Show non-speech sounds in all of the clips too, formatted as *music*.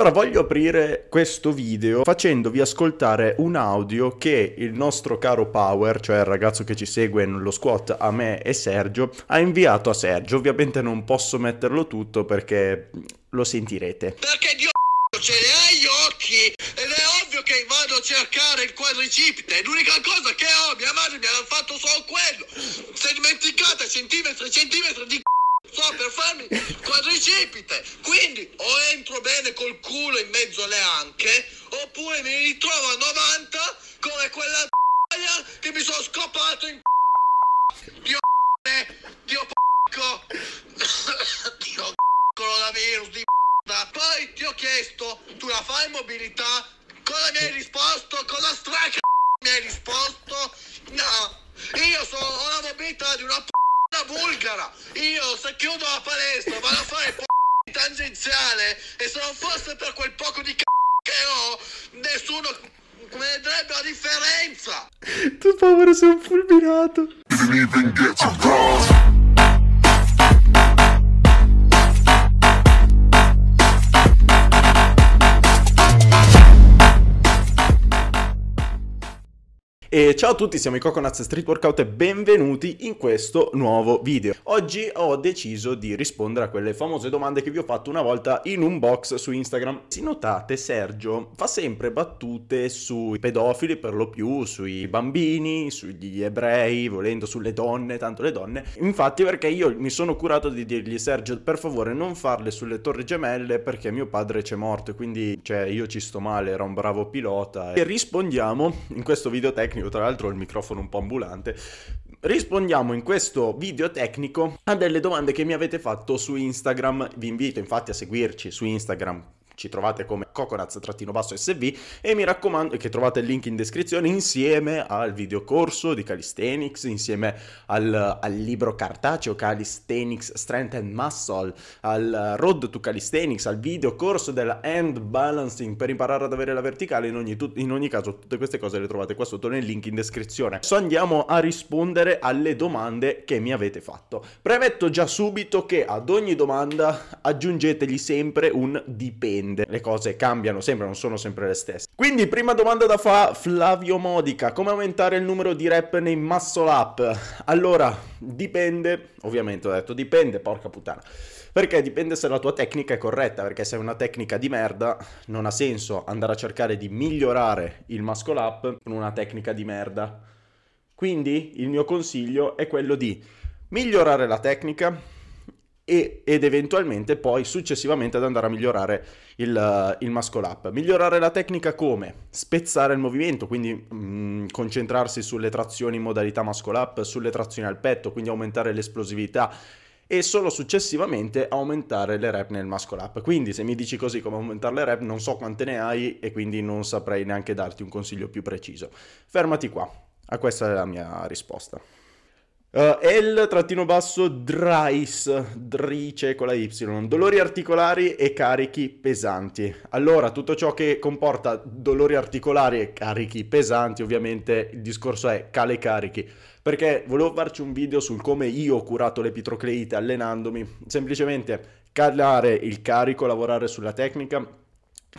Ora voglio aprire questo video facendovi ascoltare un audio che il nostro caro Power, cioè il ragazzo che ci segue nello squat a me e Sergio, ha inviato a Sergio. Ovviamente non posso metterlo tutto perché lo sentirete. Perché Dio ce ne ha gli occhi ed è ovvio che vado a cercare il quadricipite. L'unica cosa che ho, mia madre mi ha fatto solo quello. Si è dimenticata centimetri e centimetri di so per farmi quadricipite. Quindi o entro bene col culo in mezzo alle anche, oppure mi ritrovo a 90 come quella che mi sono scopato in E ciao a tutti, siamo i Coconuts Street Workout e benvenuti in questo nuovo video. Oggi ho deciso di rispondere a quelle famose domande che vi ho fatto una volta in un box su Instagram. Se notate, Sergio fa sempre battute sui pedofili per lo più, sui bambini, sugli ebrei, volendo sulle donne, tanto le donne. Infatti perché io mi sono curato di dirgli Sergio, per favore non farle sulle torri gemelle perché mio padre c'è morto e quindi cioè io ci sto male, era un bravo pilota. E rispondiamo in questo video tecnico, tra l'altro ho il microfono un po' ambulante, rispondiamo in questo video tecnico a delle domande che mi avete fatto su Instagram. Vi invito infatti a seguirci su Instagram. Ci trovate come coconuts-sv e mi raccomando che trovate il link in descrizione insieme al video corso di Calisthenics, insieme al, al libro cartaceo Calisthenics Strength and Muscle, al Road to Calisthenics, al video corso della Hand Balancing per imparare ad avere la verticale. In ogni, tut- in ogni caso, tutte queste cose le trovate qua sotto nel link in descrizione. Adesso andiamo a rispondere alle domande che mi avete fatto. Premetto già subito che ad ogni domanda aggiungetegli sempre un dipende. Le cose cambiano sempre, non sono sempre le stesse. Quindi, prima domanda da fa Flavio Modica: come aumentare il numero di rep nei muscle up? Allora, dipende, ovviamente ho detto dipende, porca puttana. Perché dipende se la tua tecnica è corretta, perché se è una tecnica di merda non ha senso andare a cercare di migliorare il muscle up con una tecnica di merda. Quindi il mio consiglio è quello di migliorare la tecnica e- ed eventualmente poi successivamente ad andare a migliorare il, il muscle up. Migliorare la tecnica come? Spezzare il movimento, quindi mm, concentrarsi sulle trazioni in modalità muscle up, sulle trazioni al petto, quindi aumentare l'esplosività e solo successivamente aumentare le rep nel muscle up. Quindi se mi dici così come aumentare le rep non so quante ne hai e quindi non saprei neanche darti un consiglio più preciso. Fermati qua, a questa è la mia risposta. Uh, L trattino basso Drais, Drice con la Y, dolori articolari e carichi pesanti. Allora, tutto ciò che comporta dolori articolari e carichi pesanti, ovviamente il discorso è cale carichi. Perché volevo farci un video sul come io ho curato l'epitrocleite allenandomi, semplicemente calare il carico, lavorare sulla tecnica,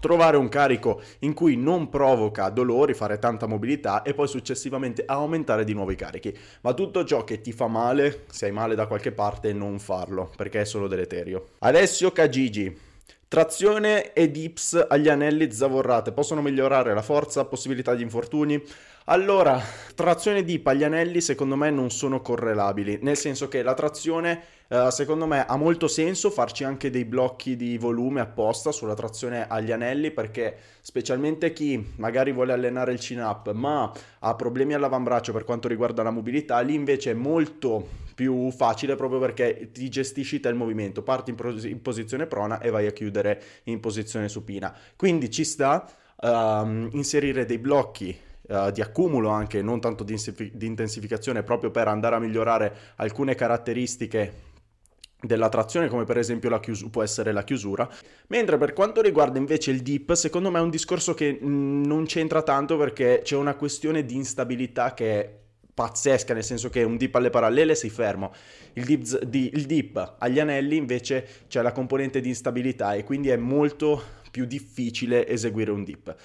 trovare un carico in cui non provoca dolori, fare tanta mobilità e poi successivamente aumentare di nuovo i carichi. Ma tutto ciò che ti fa male, se hai male da qualche parte, non farlo, perché è solo deleterio. Alessio Cagigi. Trazione e dips agli anelli zavorrate possono migliorare la forza, possibilità di infortuni? Allora, trazione e dip agli anelli secondo me non sono correlabili, nel senso che la trazione eh, secondo me ha molto senso farci anche dei blocchi di volume apposta sulla trazione agli anelli perché specialmente chi magari vuole allenare il chin up ma ha problemi all'avambraccio per quanto riguarda la mobilità, lì invece è molto più facile proprio perché ti gestisci te il movimento, parti in, pos- in posizione prona e vai a chiudere in posizione supina. Quindi ci sta ehm, inserire dei blocchi Uh, di accumulo anche, non tanto di, insi- di, intensificazione, proprio per andare a migliorare alcune caratteristiche della trazione, come per esempio chius- può essere la chiusura. Mentre per quanto riguarda invece il dip, secondo me è un discorso che mh, non c'entra tanto perché c'è una questione di instabilità che è pazzesca, nel senso che un dip alle parallele sei fermo, il dip, di, il dip agli anelli invece c'è la componente di instabilità e quindi è molto più difficile eseguire un dip.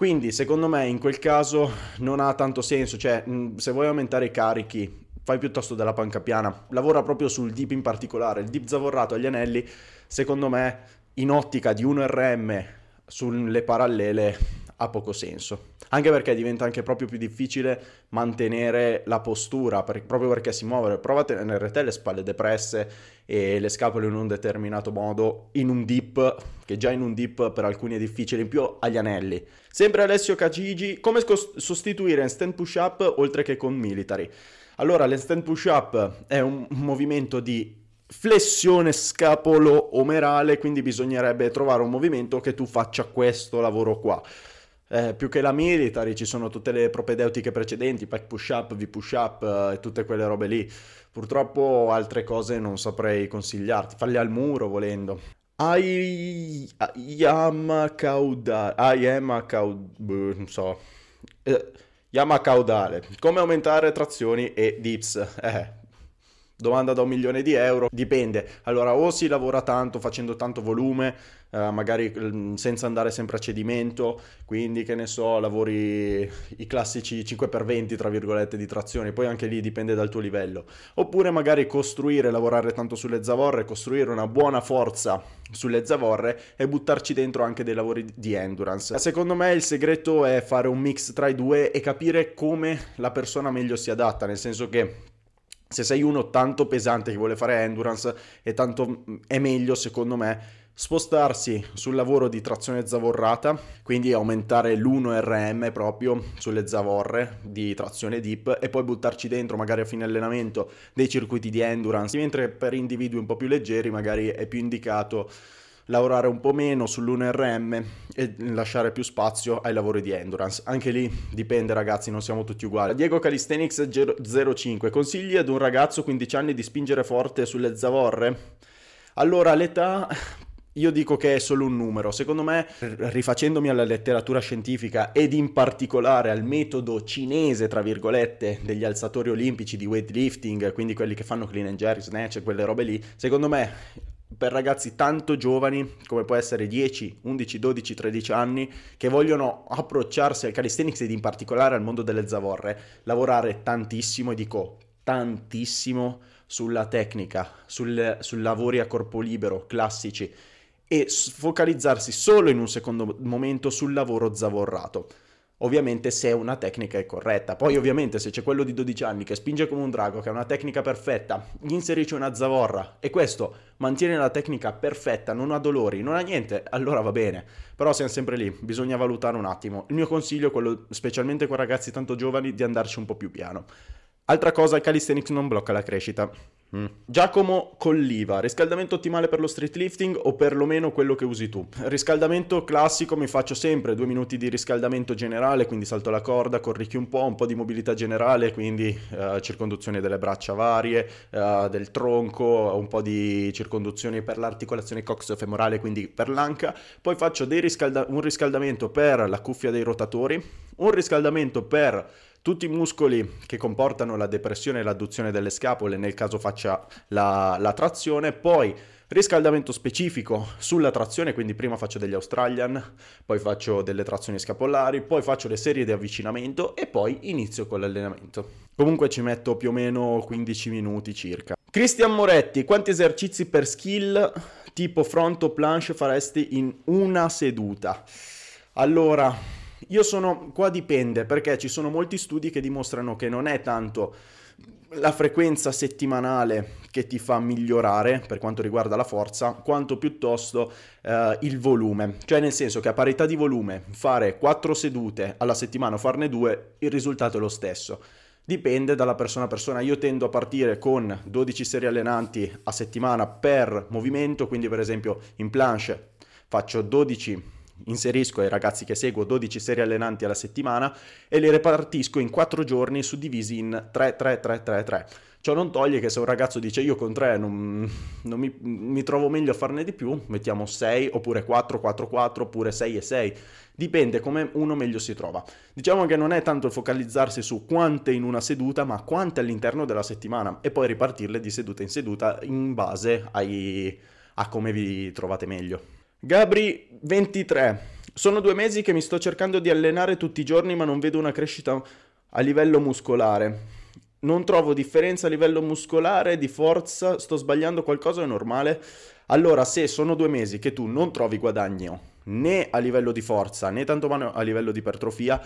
Quindi secondo me in quel caso non ha tanto senso, cioè se vuoi aumentare i carichi fai piuttosto della panca piana, lavora proprio sul dip in particolare, il dip zavorrato agli anelli secondo me in ottica di 1RM sulle parallele ha poco senso. Anche perché diventa anche proprio più difficile mantenere la postura, per, proprio perché si muove. Prova a tenere te le spalle depresse e le scapole in un determinato modo, in un dip, che già in un dip per alcuni è difficile, in più agli anelli. Sempre Alessio Cagigi, come sostituire in stand push-up oltre che con military? Allora, l'stand push-up è un movimento di flessione scapolo-omerale, quindi bisognerebbe trovare un movimento che tu faccia questo lavoro qua. Eh, più che la military ci sono tutte le propedeutiche precedenti, pack push up, V push up eh, e tutte quelle robe lì. Purtroppo altre cose non saprei consigliarti, farle al muro volendo. Ai Yama caudale, Ayama caudale, boh, non so. Eh, Yama caudale. Come aumentare trazioni e dips? Eh, domanda da un milione di euro, dipende. Allora, o si lavora tanto facendo tanto volume, eh, magari mm, senza andare sempre a cedimento, quindi che ne so, lavori i classici 5x20 tra virgolette di trazione, poi anche lì dipende dal tuo livello. Oppure magari costruire, lavorare tanto sulle zavorre, costruire una buona forza sulle zavorre e buttarci dentro anche dei lavori di endurance. Secondo me il segreto è fare un mix tra i due e capire come la persona meglio si adatta, nel senso che se sei uno tanto pesante che vuole fare endurance è, tanto, è meglio secondo me spostarsi sul lavoro di trazione zavorrata, quindi aumentare l'1RM proprio sulle zavorre di trazione deep e poi buttarci dentro magari a fine allenamento dei circuiti di endurance, mentre per individui un po' più leggeri magari è più indicato lavorare un po' meno sull'1RM e lasciare più spazio ai lavori di endurance. Anche lì dipende ragazzi, non siamo tutti uguali. Diego Calisthenics 05, consigli ad un ragazzo 15 anni di spingere forte sulle zavorre? Allora, l'età io dico che è solo un numero. Secondo me, rifacendomi alla letteratura scientifica ed in particolare al metodo cinese, tra virgolette, degli alzatori olimpici di weightlifting, quindi quelli che fanno clean and jerk, snatch, quelle robe lì, secondo me per ragazzi tanto giovani, come può essere 10, 11, 12, 13 anni, che vogliono approcciarsi al calisthenics ed in particolare al mondo delle zavorre, lavorare tantissimo, e dico tantissimo, sulla tecnica, sul, sul lavori a corpo libero, classici, e focalizzarsi solo in un secondo momento sul lavoro zavorrato ovviamente se una tecnica è corretta. Poi ovviamente se c'è quello di 12 anni che spinge come un drago, che ha una tecnica perfetta, gli inserisce una zavorra e questo mantiene la tecnica perfetta, non ha dolori, non ha niente, allora va bene. Però siamo sempre lì, bisogna valutare un attimo. Il mio consiglio è quello, specialmente con ragazzi tanto giovani, di andarci un po' più piano. Altra cosa, il calisthenics non blocca la crescita. Mm. Giacomo Colliva, riscaldamento ottimale per lo street lifting o perlomeno quello che usi tu? Riscaldamento classico mi faccio sempre, due minuti di riscaldamento generale, quindi salto la corda, corrichi un po', un po' di mobilità generale, quindi uh, circonduzione delle braccia varie, uh, del tronco, un po' di circonduzioni per l'articolazione coxofemorale, quindi per l'anca, poi faccio riscalda- un riscaldamento per la cuffia dei rotatori, un riscaldamento per tutti i muscoli che comportano la depressione e l'adduzione delle scapole nel caso faccia la, la trazione, poi riscaldamento specifico sulla trazione, quindi prima faccio degli Australian, poi faccio delle trazioni scapolari, poi faccio le serie di avvicinamento e poi inizio con l'allenamento. Comunque ci metto più o meno 15 minuti circa. Cristian Moretti, quanti esercizi per skill tipo front o planche faresti in una seduta? Allora, io sono, qua dipende perché ci sono molti studi che dimostrano che non è tanto la frequenza settimanale che ti fa migliorare per quanto riguarda la forza, quanto piuttosto eh, il volume. Cioè nel senso che a parità di volume fare 4 sedute alla settimana o farne 2, il risultato è lo stesso. Dipende dalla persona a persona. Io tendo a partire con 12 serie allenanti a settimana per movimento, quindi per esempio in planche faccio 12 inserisco ai ragazzi che seguo 12 serie allenanti alla settimana e le repartisco in 4 giorni suddivisi in 3, 3, 3, 3, 3. Ciò non toglie che se un ragazzo dice io con 3 non, non mi, mi, trovo meglio a farne di più, mettiamo 6 oppure 4, 4, 4 oppure 6 e 6. Dipende come uno meglio si trova. Diciamo che non è tanto focalizzarsi su quante in una seduta, ma quante all'interno della settimana e poi ripartirle di seduta in seduta in base ai, a come vi trovate meglio. Gabri 23. Sono due mesi che mi sto cercando di allenare tutti i giorni ma non vedo una crescita a livello muscolare. Non trovo differenza a livello muscolare, di forza, sto sbagliando qualcosa, è normale? Allora, se sono due mesi che tu non trovi guadagno né a livello di forza né tanto meno a livello di ipertrofia,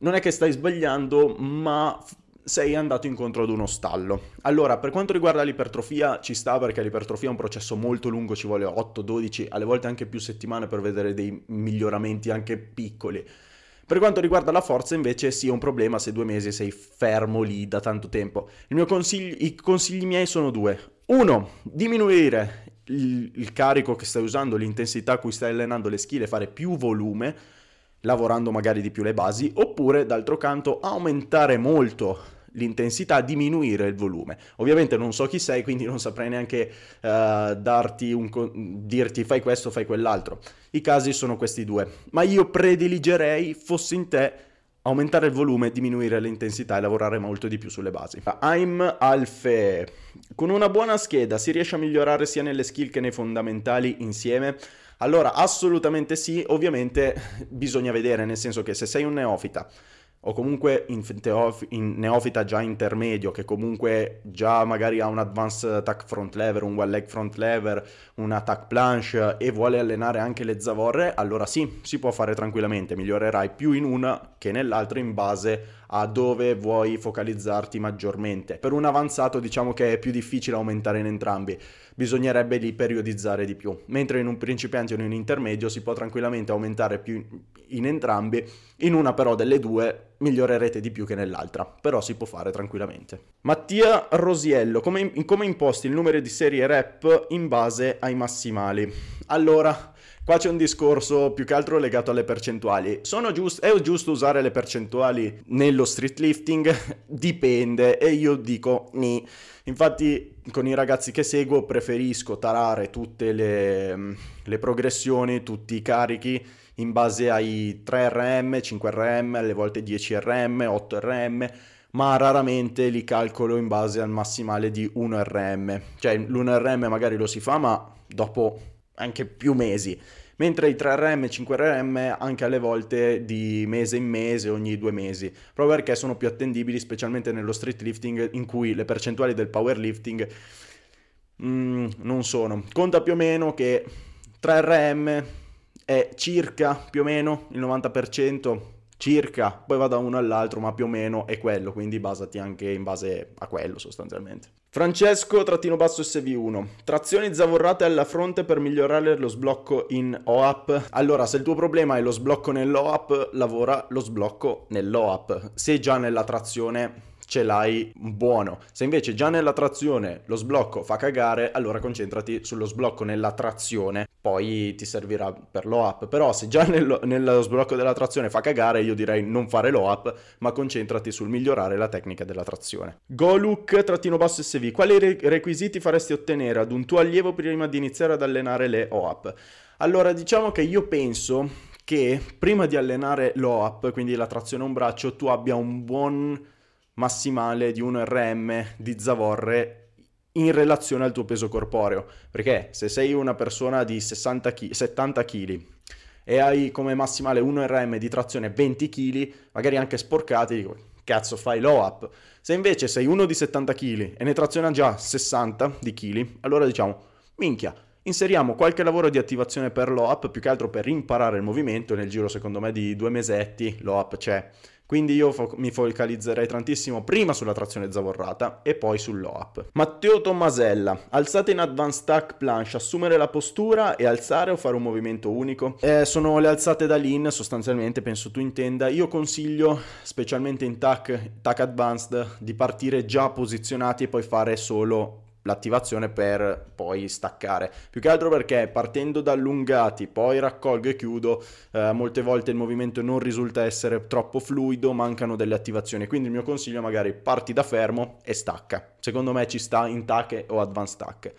non è che stai sbagliando, ma sei andato incontro ad uno stallo. Allora, per quanto riguarda l'ipertrofia, ci sta perché l'ipertrofia è un processo molto lungo, ci vuole 8, 12, alle volte anche più settimane per vedere dei miglioramenti anche piccoli. Per quanto riguarda la forza, invece, sì, è un problema se due mesi sei fermo lì da tanto tempo. Consiglio, I consigli miei sono due. Uno, diminuire il, il carico che stai usando, l'intensità a cui stai allenando le skill e fare più volume, lavorando magari di più le basi, oppure d'altro canto aumentare molto l'intensità, diminuire il volume. Ovviamente non so chi sei, quindi non saprei neanche uh, darti un dirti fai questo, fai quell'altro. I casi sono questi due, ma io prediligerei, fossi in te, aumentare il volume, diminuire l'intensità e lavorare molto di più sulle basi. I'm Alfe. Con una buona scheda si riesce a migliorare sia nelle skill che nei fondamentali insieme? Allora, assolutamente sì, ovviamente bisogna vedere, nel senso che se sei un neofita o comunque in, teof- in, neofita già intermedio che comunque già magari ha un advanced attack front lever, un one leg front lever, un attack planche e vuole allenare anche le zavorre, allora sì, si può fare tranquillamente, migliorerai più in una che nell'altra in base a dove vuoi focalizzarti maggiormente. Per un avanzato diciamo che è più difficile aumentare in entrambi, bisognerebbe lì periodizzare di più, mentre in un principiante o in un intermedio si può tranquillamente aumentare più in entrambi, in una però delle due migliorerete di più che nell'altra, però si può fare tranquillamente. Mattia Rosiello, come, come imposti il numero di serie rep in base ai massimali? Allora, Qua c'è un discorso più che altro legato alle percentuali. Giust- è giusto usare le percentuali nello street lifting? *laughs* Dipende e io dico ni. Infatti con i ragazzi che seguo preferisco tarare tutte le, le progressioni, tutti i carichi in base ai 3 RM, 5 RM, alle volte 10 RM, 8 RM ma raramente li calcolo in base al massimale di 1 RM. Cioè l'1 RM magari lo si fa, ma dopo anche più mesi, mentre i 3RM e 5RM anche alle volte di mese in mese, ogni due mesi, proprio perché sono più attendibili, specialmente nello street lifting in cui le percentuali del powerlifting mm, non sono. Conta più o meno che 3RM è circa più o meno il 90% circa, poi va da uno all'altro, ma più o meno è quello, quindi basati anche in base a quello sostanzialmente. Francesco-SV1 Trazioni zavorrate alla fronte per migliorare lo sblocco in OAP. Allora, se il tuo problema è lo sblocco nell'OAP, lavora lo sblocco nell'OAP. Se già nella trazione ce l'hai buono. Se invece già nella trazione lo sblocco fa cagare, allora concentrati sullo sblocco nella trazione, poi ti servirà per l'OAP. Però se già nello, nello sblocco della trazione fa cagare, io direi non fare l'OAP, ma concentrati sul migliorare la tecnica della trazione. Goluk-SV, quali re- requisiti faresti ottenere ad un tuo allievo prima di iniziare ad allenare le OAP? Allora, diciamo che io penso che prima di allenare l'OAP, quindi la trazione a un braccio, tu abbia un buon massimale di 1 RM di zavorre in relazione al tuo peso corporeo. Perché se sei una persona di 60 kg, 70 kg e hai come massimale 1 RM di trazione 20 kg, magari anche sporcati, dico, cazzo fai low up. Se invece sei uno di 70 kg e ne traziona già 60 di kg, allora diciamo, minchia, inseriamo qualche lavoro di attivazione per low up, più che altro per imparare il movimento, nel giro secondo me di due mesetti, low up c'è. Quindi io fo- mi focalizzerei tantissimo prima sulla trazione zavorrata e poi sull'OAP. Matteo Tommasella, alzate in advanced stack planche, assumere la postura e alzare o fare un movimento unico? Eh, sono le alzate da lean sostanzialmente, penso tu intenda. Io consiglio, specialmente in TAC, TAC advanced, di partire già posizionati e poi fare solo l'attivazione per poi staccare. Più che altro perché partendo da allungati, poi raccolgo e chiudo, eh, molte volte il movimento non risulta essere troppo fluido, mancano delle attivazioni. Quindi il mio consiglio è magari parti da fermo e stacca. Secondo me ci sta in tac o advanced tac.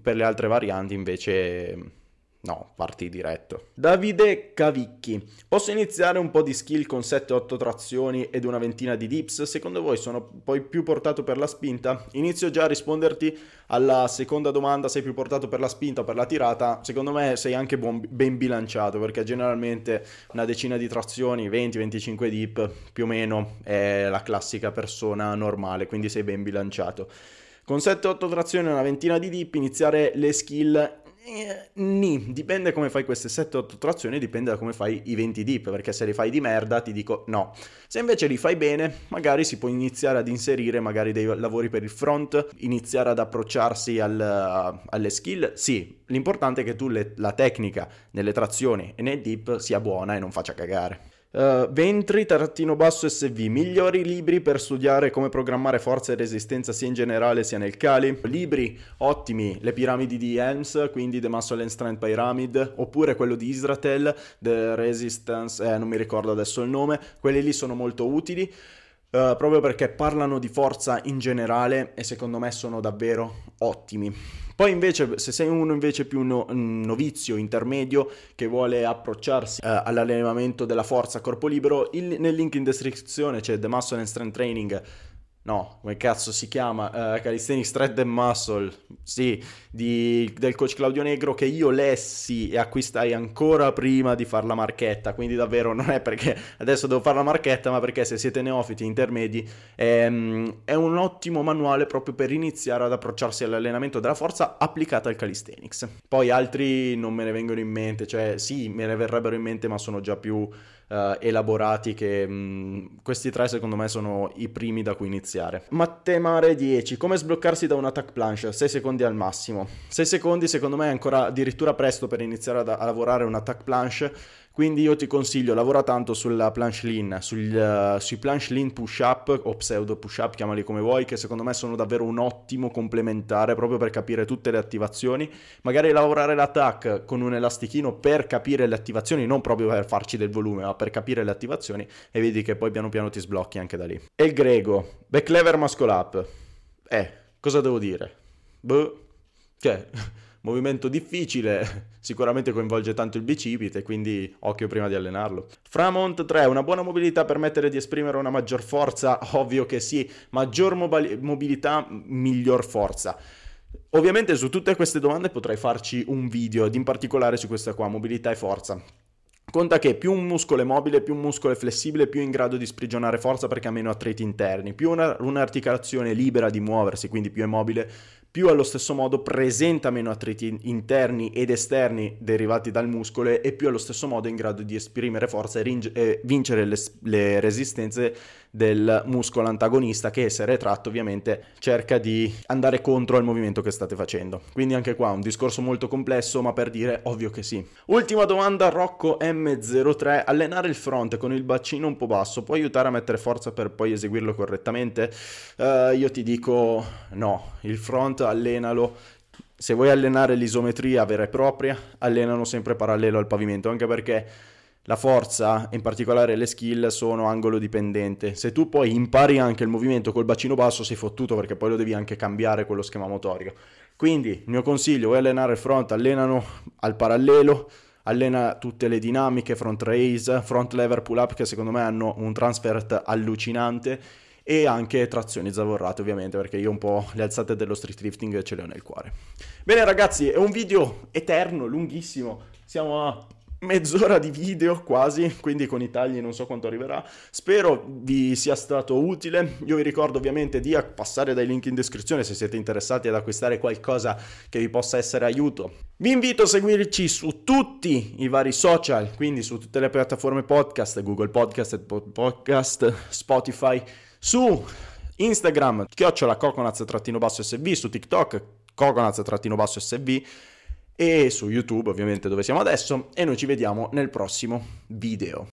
Per le altre varianti invece No, parti diretto. Davide Cavicchi. Posso iniziare un po' di skill con 7-8 trazioni ed una ventina di dips? Secondo voi sono poi più portato per la spinta? Inizio già a risponderti alla seconda domanda, sei più portato per la spinta o per la tirata? Secondo me sei anche buon, ben bilanciato perché generalmente una decina di trazioni, 20-25 dip più o meno è la classica persona normale, quindi sei ben bilanciato. Con 7-8 trazioni e una ventina di dip iniziare le skill eh, ni, dipende come fai queste 7-8 trazioni, dipende da come fai i 20 dip, perché se li fai di merda ti dico no. Se invece li fai bene, magari si può iniziare ad inserire magari dei lavori per il front, iniziare ad approcciarsi al, alle skill, sì, l'importante è che tu le, la tecnica nelle trazioni e nel dip sia buona e non faccia cagare. Uh, Ventri, trattino basso SV, migliori libri per studiare come programmare forza e resistenza sia in generale sia nel Kali. Libri ottimi, le piramidi di Helms, quindi The Muscle and Strength Pyramid, oppure quello di Israel, The Resistance, eh, non mi ricordo adesso il nome, quelli lì sono molto utili. Uh, proprio perché parlano di forza in generale e secondo me sono davvero ottimi. Poi invece, se sei uno invece più no, novizio, intermedio, che vuole approcciarsi uh, all'allenamento della forza corpo libero, il, nel link in descrizione c'è The Muscle and Strength Training no, come cazzo si chiama, uh, Calisthenics Strength and Muscle, sì, di, del coach Claudio Negro che io lessi e acquistai ancora prima di fare la marchetta, quindi davvero non è perché adesso devo fare la marchetta, ma perché se siete neofiti, intermedi, è, ehm, è un ottimo manuale proprio per iniziare ad approcciarsi all'allenamento della forza applicata al calisthenics. Poi altri non me ne vengono in mente, cioè sì, me ne verrebbero in mente, ma sono già più uh, elaborati che mh, mm, questi tre secondo me sono i primi da cui iniziare. Mattemare 10, come sbloccarsi da un attack planche? 6 secondi al massimo. 6 secondi secondo me è ancora addirittura presto per iniziare a, a lavorare un attack planche quindi io ti consiglio, lavora tanto sulla planche lean, sul, uh, sui planche lean push up o pseudo push up, chiamali come vuoi, che secondo me sono davvero un ottimo complementare proprio per capire tutte le attivazioni. Magari lavorare l'attack con un elastichino per capire le attivazioni, non proprio per farci del volume, ma per capire le attivazioni e vedi che poi piano piano ti sblocchi anche da lì. E il grego, back lever muscle up. Eh, cosa devo dire? Boh, cioè *laughs* movimento difficile, *laughs* sicuramente coinvolge tanto il bicipite, quindi occhio prima di allenarlo. Framont 3, una buona mobilità permette di esprimere una maggior forza? *laughs* Ovvio che sì, maggior mobil- mobilità, miglior forza. Ovviamente su tutte queste domande potrei farci un video, ed in particolare su questa qua, mobilità e forza. Conta che più un muscolo è mobile, più un muscolo è flessibile, più è in grado di sprigionare forza perché ha meno attriti interni, più una, un'articolazione libera di muoversi, quindi più è mobile, più allo stesso modo presenta meno attriti interni ed esterni derivati dal muscolo e più allo stesso modo è in grado di esprimere forza e, ring- e vincere le, le, resistenze del muscolo antagonista che se retratto ovviamente cerca di andare contro al movimento che state facendo. Quindi anche qua un discorso molto complesso ma per dire ovvio che sì. Ultima domanda Rocco M03, allenare il front con il bacino un po' basso può aiutare a mettere forza per poi eseguirlo correttamente? Uh, io ti dico no, il front allenalo. Se vuoi allenare l'isometria vera e propria, allenano sempre parallelo al pavimento, anche perché la forza, in particolare le skill, sono angolo dipendente. Se tu poi impari anche il movimento col bacino basso, sei fottuto perché poi lo devi anche cambiare quello schema motorio. Quindi, il mio consiglio, vuoi allenare il front, allenano al parallelo, allena tutte le dinamiche, front raise, front lever pull up che secondo me hanno un transfer allucinante e anche trazioni zavorrate ovviamente perché io un po' le alzate dello street lifting ce le ho nel cuore. Bene ragazzi, è un video eterno, lunghissimo, siamo a mezz'ora di video quasi, quindi con i tagli non so quanto arriverà. Spero vi sia stato utile. Io vi ricordo ovviamente di passare dai link in descrizione se siete interessati ad acquistare qualcosa che vi possa essere aiuto. Vi invito a seguirci su tutti i vari social, quindi su tutte le piattaforme podcast, Google Podcast, Podcast, Spotify su Instagram, chiocciola coconuts-sv, su TikTok, coconuts-sv e su YouTube ovviamente dove siamo adesso e noi ci vediamo nel prossimo video.